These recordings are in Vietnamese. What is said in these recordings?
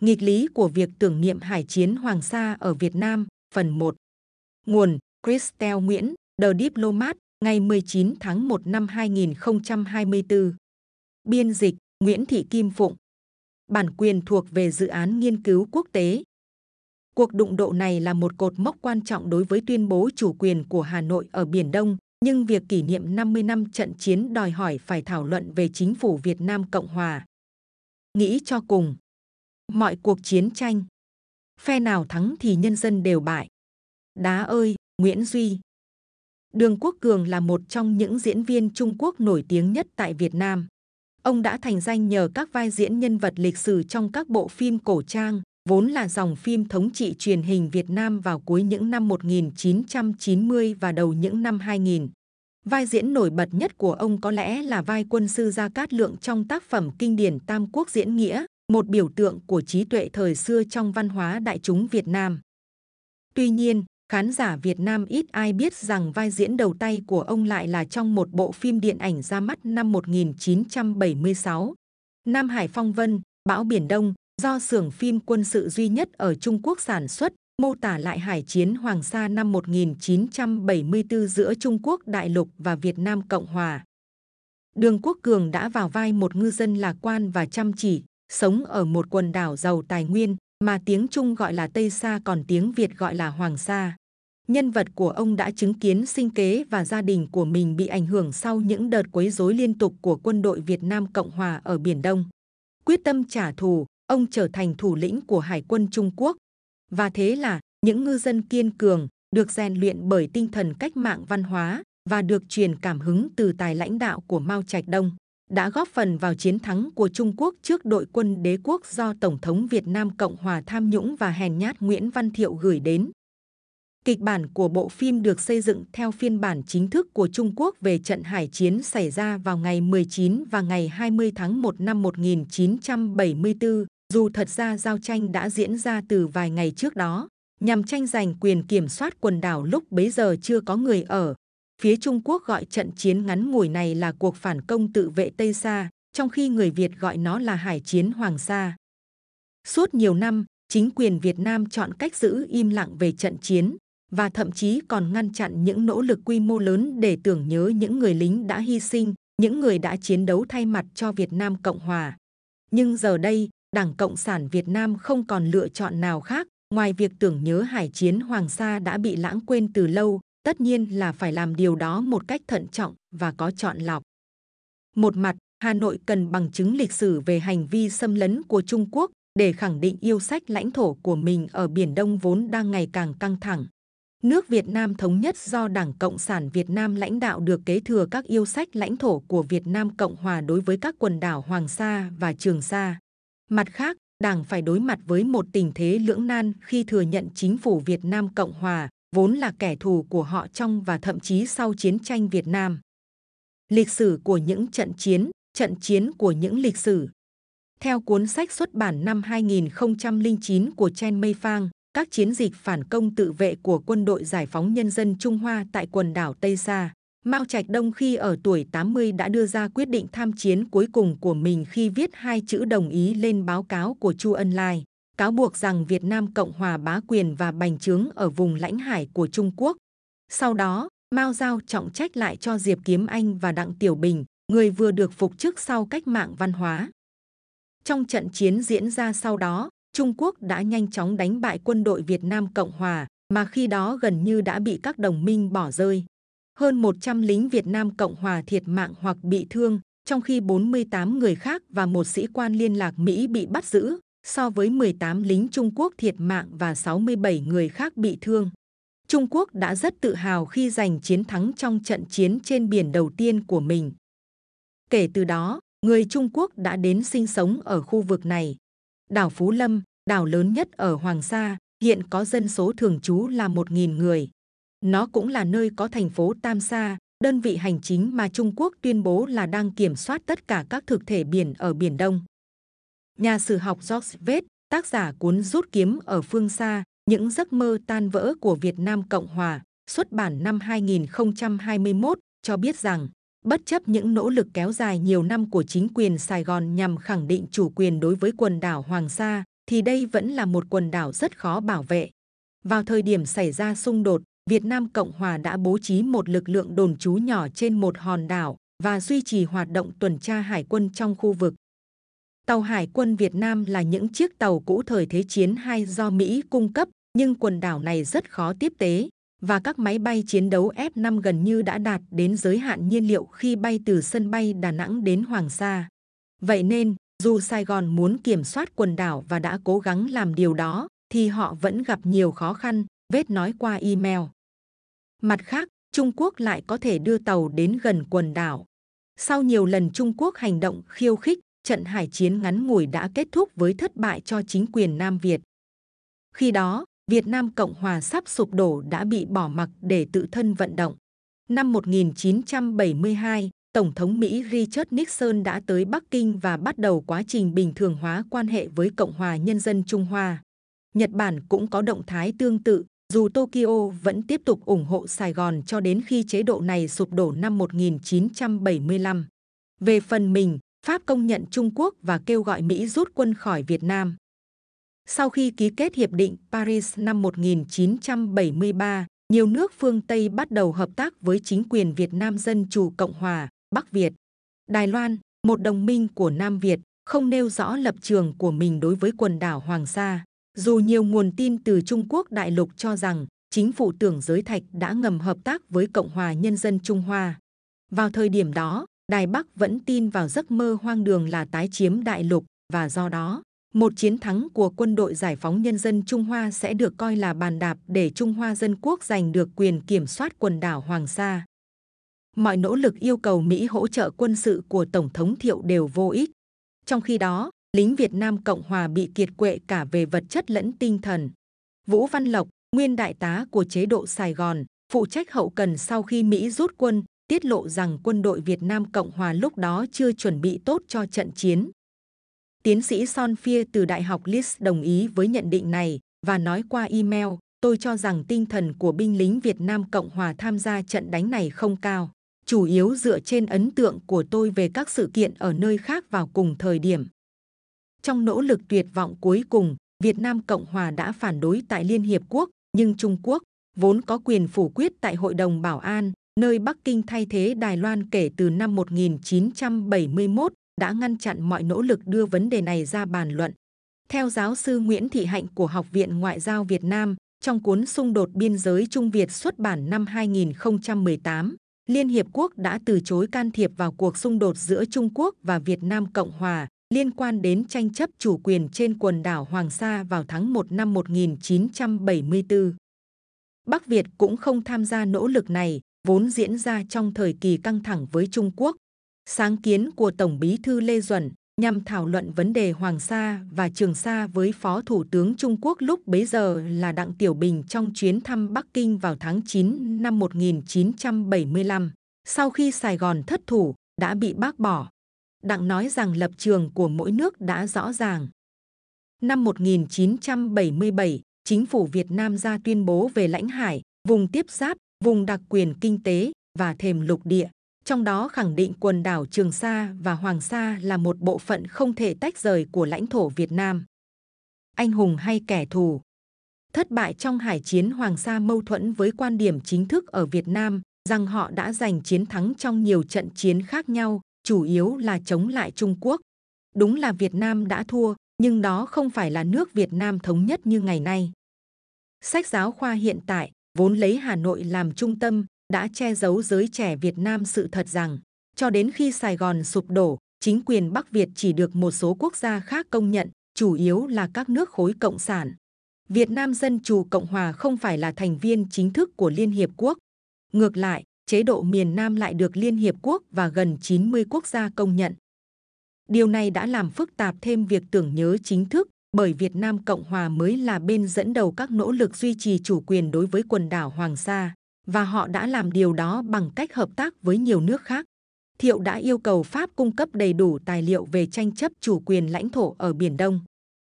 Nghịch lý của việc tưởng niệm hải chiến Hoàng Sa ở Việt Nam, phần 1. Nguồn Christel Nguyễn, The Diplomat, ngày 19 tháng 1 năm 2024. Biên dịch Nguyễn Thị Kim Phụng. Bản quyền thuộc về dự án nghiên cứu quốc tế. Cuộc đụng độ này là một cột mốc quan trọng đối với tuyên bố chủ quyền của Hà Nội ở Biển Đông, nhưng việc kỷ niệm 50 năm trận chiến đòi hỏi phải thảo luận về chính phủ Việt Nam Cộng Hòa. Nghĩ cho cùng, mọi cuộc chiến tranh, phe nào thắng thì nhân dân đều bại. Đá ơi, Nguyễn Duy Đường Quốc Cường là một trong những diễn viên Trung Quốc nổi tiếng nhất tại Việt Nam. Ông đã thành danh nhờ các vai diễn nhân vật lịch sử trong các bộ phim cổ trang, vốn là dòng phim thống trị truyền hình Việt Nam vào cuối những năm 1990 và đầu những năm 2000. Vai diễn nổi bật nhất của ông có lẽ là vai quân sư Gia Cát Lượng trong tác phẩm kinh điển Tam Quốc Diễn Nghĩa, một biểu tượng của trí tuệ thời xưa trong văn hóa đại chúng Việt Nam. Tuy nhiên, khán giả Việt Nam ít ai biết rằng vai diễn đầu tay của ông lại là trong một bộ phim điện ảnh ra mắt năm 1976. Nam Hải Phong Vân, Bão Biển Đông, do xưởng phim quân sự duy nhất ở Trung Quốc sản xuất, mô tả lại hải chiến Hoàng Sa năm 1974 giữa Trung Quốc Đại Lục và Việt Nam Cộng Hòa. Đường Quốc Cường đã vào vai một ngư dân lạc quan và chăm chỉ, sống ở một quần đảo giàu tài nguyên mà tiếng Trung gọi là Tây Sa còn tiếng Việt gọi là Hoàng Sa. Nhân vật của ông đã chứng kiến sinh kế và gia đình của mình bị ảnh hưởng sau những đợt quấy rối liên tục của quân đội Việt Nam Cộng Hòa ở Biển Đông. Quyết tâm trả thù, ông trở thành thủ lĩnh của Hải quân Trung Quốc. Và thế là những ngư dân kiên cường, được rèn luyện bởi tinh thần cách mạng văn hóa và được truyền cảm hứng từ tài lãnh đạo của Mao Trạch Đông đã góp phần vào chiến thắng của Trung Quốc trước đội quân đế quốc do Tổng thống Việt Nam Cộng Hòa tham nhũng và hèn nhát Nguyễn Văn Thiệu gửi đến. Kịch bản của bộ phim được xây dựng theo phiên bản chính thức của Trung Quốc về trận hải chiến xảy ra vào ngày 19 và ngày 20 tháng 1 năm 1974, dù thật ra giao tranh đã diễn ra từ vài ngày trước đó, nhằm tranh giành quyền kiểm soát quần đảo lúc bấy giờ chưa có người ở. Phía Trung Quốc gọi trận chiến ngắn ngủi này là cuộc phản công tự vệ Tây Sa, trong khi người Việt gọi nó là hải chiến Hoàng Sa. Suốt nhiều năm, chính quyền Việt Nam chọn cách giữ im lặng về trận chiến và thậm chí còn ngăn chặn những nỗ lực quy mô lớn để tưởng nhớ những người lính đã hy sinh, những người đã chiến đấu thay mặt cho Việt Nam Cộng Hòa. Nhưng giờ đây, Đảng Cộng sản Việt Nam không còn lựa chọn nào khác ngoài việc tưởng nhớ hải chiến Hoàng Sa đã bị lãng quên từ lâu, tất nhiên là phải làm điều đó một cách thận trọng và có chọn lọc. Một mặt, Hà Nội cần bằng chứng lịch sử về hành vi xâm lấn của Trung Quốc để khẳng định yêu sách lãnh thổ của mình ở Biển Đông vốn đang ngày càng căng thẳng. Nước Việt Nam thống nhất do Đảng Cộng sản Việt Nam lãnh đạo được kế thừa các yêu sách lãnh thổ của Việt Nam Cộng Hòa đối với các quần đảo Hoàng Sa và Trường Sa. Mặt khác, Đảng phải đối mặt với một tình thế lưỡng nan khi thừa nhận chính phủ Việt Nam Cộng Hòa vốn là kẻ thù của họ trong và thậm chí sau chiến tranh Việt Nam. Lịch sử của những trận chiến, trận chiến của những lịch sử. Theo cuốn sách xuất bản năm 2009 của Chen Mei các chiến dịch phản công tự vệ của quân đội giải phóng nhân dân Trung Hoa tại quần đảo Tây Sa. Mao Trạch Đông khi ở tuổi 80 đã đưa ra quyết định tham chiến cuối cùng của mình khi viết hai chữ đồng ý lên báo cáo của Chu Ân Lai, cáo buộc rằng Việt Nam Cộng Hòa bá quyền và bành trướng ở vùng lãnh hải của Trung Quốc. Sau đó, Mao giao trọng trách lại cho Diệp Kiếm Anh và Đặng Tiểu Bình, người vừa được phục chức sau cách mạng văn hóa. Trong trận chiến diễn ra sau đó, Trung Quốc đã nhanh chóng đánh bại quân đội Việt Nam Cộng Hòa, mà khi đó gần như đã bị các đồng minh bỏ rơi. Hơn 100 lính Việt Nam Cộng Hòa thiệt mạng hoặc bị thương, trong khi 48 người khác và một sĩ quan liên lạc Mỹ bị bắt giữ, so với 18 lính Trung Quốc thiệt mạng và 67 người khác bị thương. Trung Quốc đã rất tự hào khi giành chiến thắng trong trận chiến trên biển đầu tiên của mình. Kể từ đó, người Trung Quốc đã đến sinh sống ở khu vực này. Đảo Phú Lâm, đảo lớn nhất ở Hoàng Sa, hiện có dân số thường trú là 1.000 người. Nó cũng là nơi có thành phố Tam Sa, đơn vị hành chính mà Trung Quốc tuyên bố là đang kiểm soát tất cả các thực thể biển ở Biển Đông. Nhà sử học George Vết, tác giả cuốn Rút kiếm ở phương xa, những giấc mơ tan vỡ của Việt Nam Cộng Hòa, xuất bản năm 2021, cho biết rằng bất chấp những nỗ lực kéo dài nhiều năm của chính quyền Sài Gòn nhằm khẳng định chủ quyền đối với quần đảo Hoàng Sa, thì đây vẫn là một quần đảo rất khó bảo vệ. Vào thời điểm xảy ra xung đột, Việt Nam Cộng Hòa đã bố trí một lực lượng đồn trú nhỏ trên một hòn đảo và duy trì hoạt động tuần tra hải quân trong khu vực. Tàu Hải quân Việt Nam là những chiếc tàu cũ thời Thế chiến II do Mỹ cung cấp, nhưng quần đảo này rất khó tiếp tế và các máy bay chiến đấu F-5 gần như đã đạt đến giới hạn nhiên liệu khi bay từ sân bay Đà Nẵng đến Hoàng Sa. Vậy nên, dù Sài Gòn muốn kiểm soát quần đảo và đã cố gắng làm điều đó, thì họ vẫn gặp nhiều khó khăn, vết nói qua email. Mặt khác, Trung Quốc lại có thể đưa tàu đến gần quần đảo. Sau nhiều lần Trung Quốc hành động khiêu khích, trận hải chiến ngắn ngủi đã kết thúc với thất bại cho chính quyền Nam Việt. Khi đó, Việt Nam Cộng Hòa sắp sụp đổ đã bị bỏ mặc để tự thân vận động. Năm 1972, Tổng thống Mỹ Richard Nixon đã tới Bắc Kinh và bắt đầu quá trình bình thường hóa quan hệ với Cộng hòa Nhân dân Trung Hoa. Nhật Bản cũng có động thái tương tự, dù Tokyo vẫn tiếp tục ủng hộ Sài Gòn cho đến khi chế độ này sụp đổ năm 1975. Về phần mình, Pháp công nhận Trung Quốc và kêu gọi Mỹ rút quân khỏi Việt Nam. Sau khi ký kết Hiệp định Paris năm 1973, nhiều nước phương Tây bắt đầu hợp tác với chính quyền Việt Nam Dân Chủ Cộng Hòa, Bắc Việt. Đài Loan, một đồng minh của Nam Việt, không nêu rõ lập trường của mình đối với quần đảo Hoàng Sa. Dù nhiều nguồn tin từ Trung Quốc đại lục cho rằng chính phủ tưởng giới thạch đã ngầm hợp tác với Cộng hòa Nhân dân Trung Hoa. Vào thời điểm đó, Đài Bắc vẫn tin vào giấc mơ hoang đường là tái chiếm đại lục và do đó, một chiến thắng của quân đội giải phóng nhân dân Trung Hoa sẽ được coi là bàn đạp để Trung Hoa Dân Quốc giành được quyền kiểm soát quần đảo Hoàng Sa. Mọi nỗ lực yêu cầu Mỹ hỗ trợ quân sự của Tổng thống Thiệu đều vô ích. Trong khi đó, lính Việt Nam Cộng Hòa bị kiệt quệ cả về vật chất lẫn tinh thần. Vũ Văn Lộc, nguyên đại tá của chế độ Sài Gòn, phụ trách hậu cần sau khi Mỹ rút quân, tiết lộ rằng quân đội Việt Nam Cộng Hòa lúc đó chưa chuẩn bị tốt cho trận chiến. Tiến sĩ Son Phia từ Đại học Leeds đồng ý với nhận định này và nói qua email, tôi cho rằng tinh thần của binh lính Việt Nam Cộng Hòa tham gia trận đánh này không cao, chủ yếu dựa trên ấn tượng của tôi về các sự kiện ở nơi khác vào cùng thời điểm. Trong nỗ lực tuyệt vọng cuối cùng, Việt Nam Cộng Hòa đã phản đối tại Liên Hiệp Quốc, nhưng Trung Quốc, vốn có quyền phủ quyết tại Hội đồng Bảo an, nơi Bắc Kinh thay thế Đài Loan kể từ năm 1971, đã ngăn chặn mọi nỗ lực đưa vấn đề này ra bàn luận. Theo giáo sư Nguyễn Thị Hạnh của Học viện Ngoại giao Việt Nam, trong cuốn Xung đột biên giới Trung Việt xuất bản năm 2018, Liên Hiệp Quốc đã từ chối can thiệp vào cuộc xung đột giữa Trung Quốc và Việt Nam Cộng Hòa liên quan đến tranh chấp chủ quyền trên quần đảo Hoàng Sa vào tháng 1 năm 1974. Bắc Việt cũng không tham gia nỗ lực này, vốn diễn ra trong thời kỳ căng thẳng với Trung Quốc. Sáng kiến của Tổng bí thư Lê Duẩn nhằm thảo luận vấn đề Hoàng Sa và Trường Sa với Phó Thủ tướng Trung Quốc lúc bấy giờ là Đặng Tiểu Bình trong chuyến thăm Bắc Kinh vào tháng 9 năm 1975. Sau khi Sài Gòn thất thủ, đã bị bác bỏ. Đặng nói rằng lập trường của mỗi nước đã rõ ràng. Năm 1977, chính phủ Việt Nam ra tuyên bố về lãnh hải, vùng tiếp giáp, vùng đặc quyền kinh tế và thềm lục địa. Trong đó khẳng định quần đảo Trường Sa và Hoàng Sa là một bộ phận không thể tách rời của lãnh thổ Việt Nam. Anh hùng hay kẻ thù? Thất bại trong hải chiến Hoàng Sa mâu thuẫn với quan điểm chính thức ở Việt Nam rằng họ đã giành chiến thắng trong nhiều trận chiến khác nhau, chủ yếu là chống lại Trung Quốc. Đúng là Việt Nam đã thua, nhưng đó không phải là nước Việt Nam thống nhất như ngày nay. Sách giáo khoa hiện tại vốn lấy Hà Nội làm trung tâm đã che giấu giới trẻ Việt Nam sự thật rằng cho đến khi Sài Gòn sụp đổ, chính quyền Bắc Việt chỉ được một số quốc gia khác công nhận, chủ yếu là các nước khối cộng sản. Việt Nam Dân Chủ Cộng Hòa không phải là thành viên chính thức của Liên Hiệp Quốc. Ngược lại, chế độ miền Nam lại được Liên Hiệp Quốc và gần 90 quốc gia công nhận. Điều này đã làm phức tạp thêm việc tưởng nhớ chính thức bởi Việt Nam Cộng Hòa mới là bên dẫn đầu các nỗ lực duy trì chủ quyền đối với quần đảo Hoàng Sa và họ đã làm điều đó bằng cách hợp tác với nhiều nước khác. Thiệu đã yêu cầu Pháp cung cấp đầy đủ tài liệu về tranh chấp chủ quyền lãnh thổ ở Biển Đông.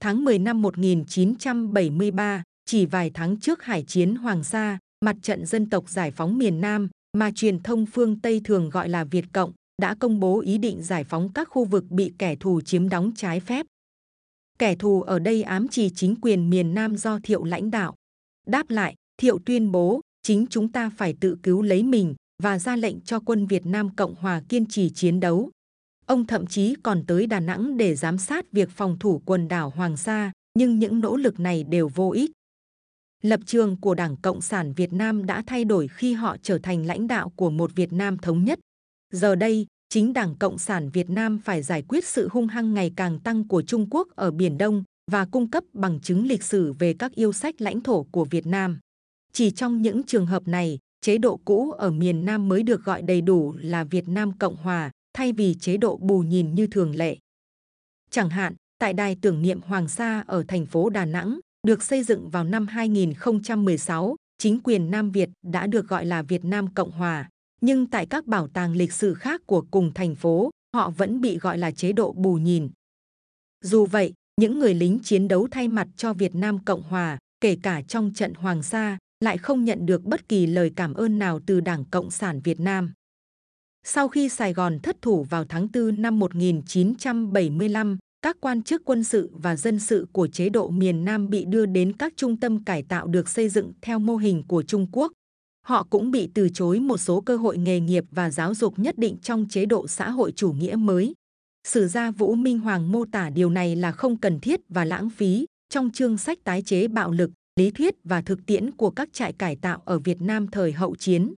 Tháng 10 năm 1973, chỉ vài tháng trước Hải chiến Hoàng Sa, mặt trận dân tộc giải phóng miền Nam mà truyền thông phương Tây thường gọi là Việt Cộng đã công bố ý định giải phóng các khu vực bị kẻ thù chiếm đóng trái phép. Kẻ thù ở đây ám chỉ chính quyền miền Nam do Thiệu lãnh đạo. Đáp lại, Thiệu tuyên bố chính chúng ta phải tự cứu lấy mình và ra lệnh cho quân Việt Nam Cộng Hòa kiên trì chiến đấu. Ông thậm chí còn tới Đà Nẵng để giám sát việc phòng thủ quần đảo Hoàng Sa, nhưng những nỗ lực này đều vô ích. Lập trường của Đảng Cộng sản Việt Nam đã thay đổi khi họ trở thành lãnh đạo của một Việt Nam thống nhất. Giờ đây, chính Đảng Cộng sản Việt Nam phải giải quyết sự hung hăng ngày càng tăng của Trung Quốc ở Biển Đông và cung cấp bằng chứng lịch sử về các yêu sách lãnh thổ của Việt Nam. Chỉ trong những trường hợp này, chế độ cũ ở miền Nam mới được gọi đầy đủ là Việt Nam Cộng Hòa, thay vì chế độ bù nhìn như thường lệ. Chẳng hạn, tại đài tưởng niệm Hoàng Sa ở thành phố Đà Nẵng, được xây dựng vào năm 2016, chính quyền Nam Việt đã được gọi là Việt Nam Cộng Hòa. Nhưng tại các bảo tàng lịch sử khác của cùng thành phố, họ vẫn bị gọi là chế độ bù nhìn. Dù vậy, những người lính chiến đấu thay mặt cho Việt Nam Cộng Hòa, kể cả trong trận Hoàng Sa, lại không nhận được bất kỳ lời cảm ơn nào từ Đảng Cộng sản Việt Nam. Sau khi Sài Gòn thất thủ vào tháng 4 năm 1975, các quan chức quân sự và dân sự của chế độ miền Nam bị đưa đến các trung tâm cải tạo được xây dựng theo mô hình của Trung Quốc. Họ cũng bị từ chối một số cơ hội nghề nghiệp và giáo dục nhất định trong chế độ xã hội chủ nghĩa mới. Sử gia Vũ Minh Hoàng mô tả điều này là không cần thiết và lãng phí trong chương sách tái chế bạo lực, lý thuyết và thực tiễn của các trại cải tạo ở Việt Nam thời hậu chiến.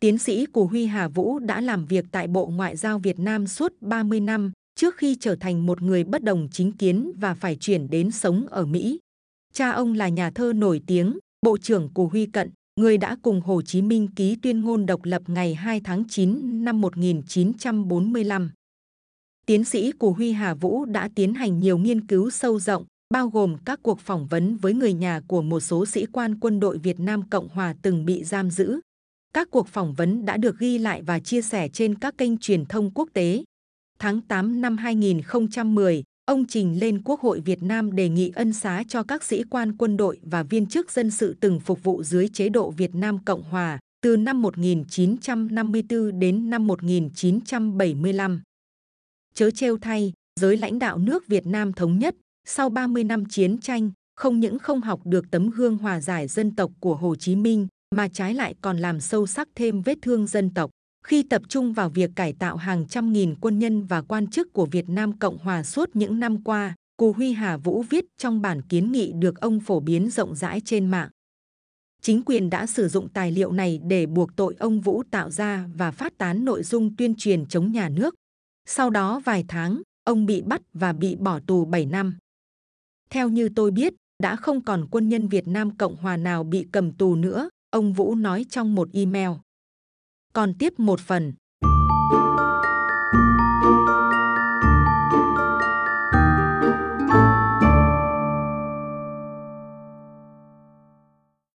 Tiến sĩ Cù Huy Hà Vũ đã làm việc tại Bộ Ngoại giao Việt Nam suốt 30 năm trước khi trở thành một người bất đồng chính kiến và phải chuyển đến sống ở Mỹ. Cha ông là nhà thơ nổi tiếng, Bộ trưởng Cù Huy Cận, người đã cùng Hồ Chí Minh ký tuyên ngôn độc lập ngày 2 tháng 9 năm 1945. Tiến sĩ Cù Huy Hà Vũ đã tiến hành nhiều nghiên cứu sâu rộng, bao gồm các cuộc phỏng vấn với người nhà của một số sĩ quan quân đội Việt Nam Cộng Hòa từng bị giam giữ. Các cuộc phỏng vấn đã được ghi lại và chia sẻ trên các kênh truyền thông quốc tế. Tháng 8 năm 2010, ông trình lên Quốc hội Việt Nam đề nghị ân xá cho các sĩ quan quân đội và viên chức dân sự từng phục vụ dưới chế độ Việt Nam Cộng Hòa từ năm 1954 đến năm 1975. Chớ trêu thay, giới lãnh đạo nước Việt Nam thống nhất sau 30 năm chiến tranh, không những không học được tấm gương hòa giải dân tộc của Hồ Chí Minh, mà trái lại còn làm sâu sắc thêm vết thương dân tộc. Khi tập trung vào việc cải tạo hàng trăm nghìn quân nhân và quan chức của Việt Nam Cộng Hòa suốt những năm qua, Cù Huy Hà Vũ viết trong bản kiến nghị được ông phổ biến rộng rãi trên mạng. Chính quyền đã sử dụng tài liệu này để buộc tội ông Vũ tạo ra và phát tán nội dung tuyên truyền chống nhà nước. Sau đó vài tháng, ông bị bắt và bị bỏ tù 7 năm. Theo như tôi biết, đã không còn quân nhân Việt Nam Cộng Hòa nào bị cầm tù nữa, ông Vũ nói trong một email. Còn tiếp một phần,